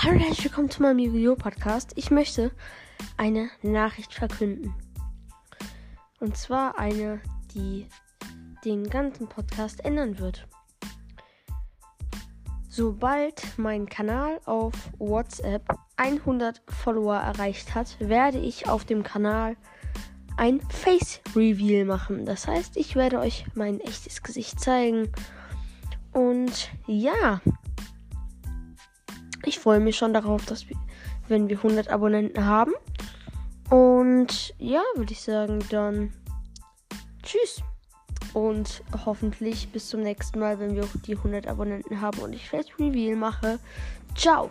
Hallo und herzlich willkommen zu meinem Yu-Gi-Oh! Podcast. Ich möchte eine Nachricht verkünden. Und zwar eine, die den ganzen Podcast ändern wird. Sobald mein Kanal auf WhatsApp 100 Follower erreicht hat, werde ich auf dem Kanal ein Face Reveal machen. Das heißt, ich werde euch mein echtes Gesicht zeigen. Und ja, ich freue mich schon darauf, dass wir, wenn wir 100 Abonnenten haben. Und ja, würde ich sagen, dann tschüss. Und hoffentlich bis zum nächsten Mal, wenn wir die 100 Abonnenten haben und ich Face Reveal mache. Ciao.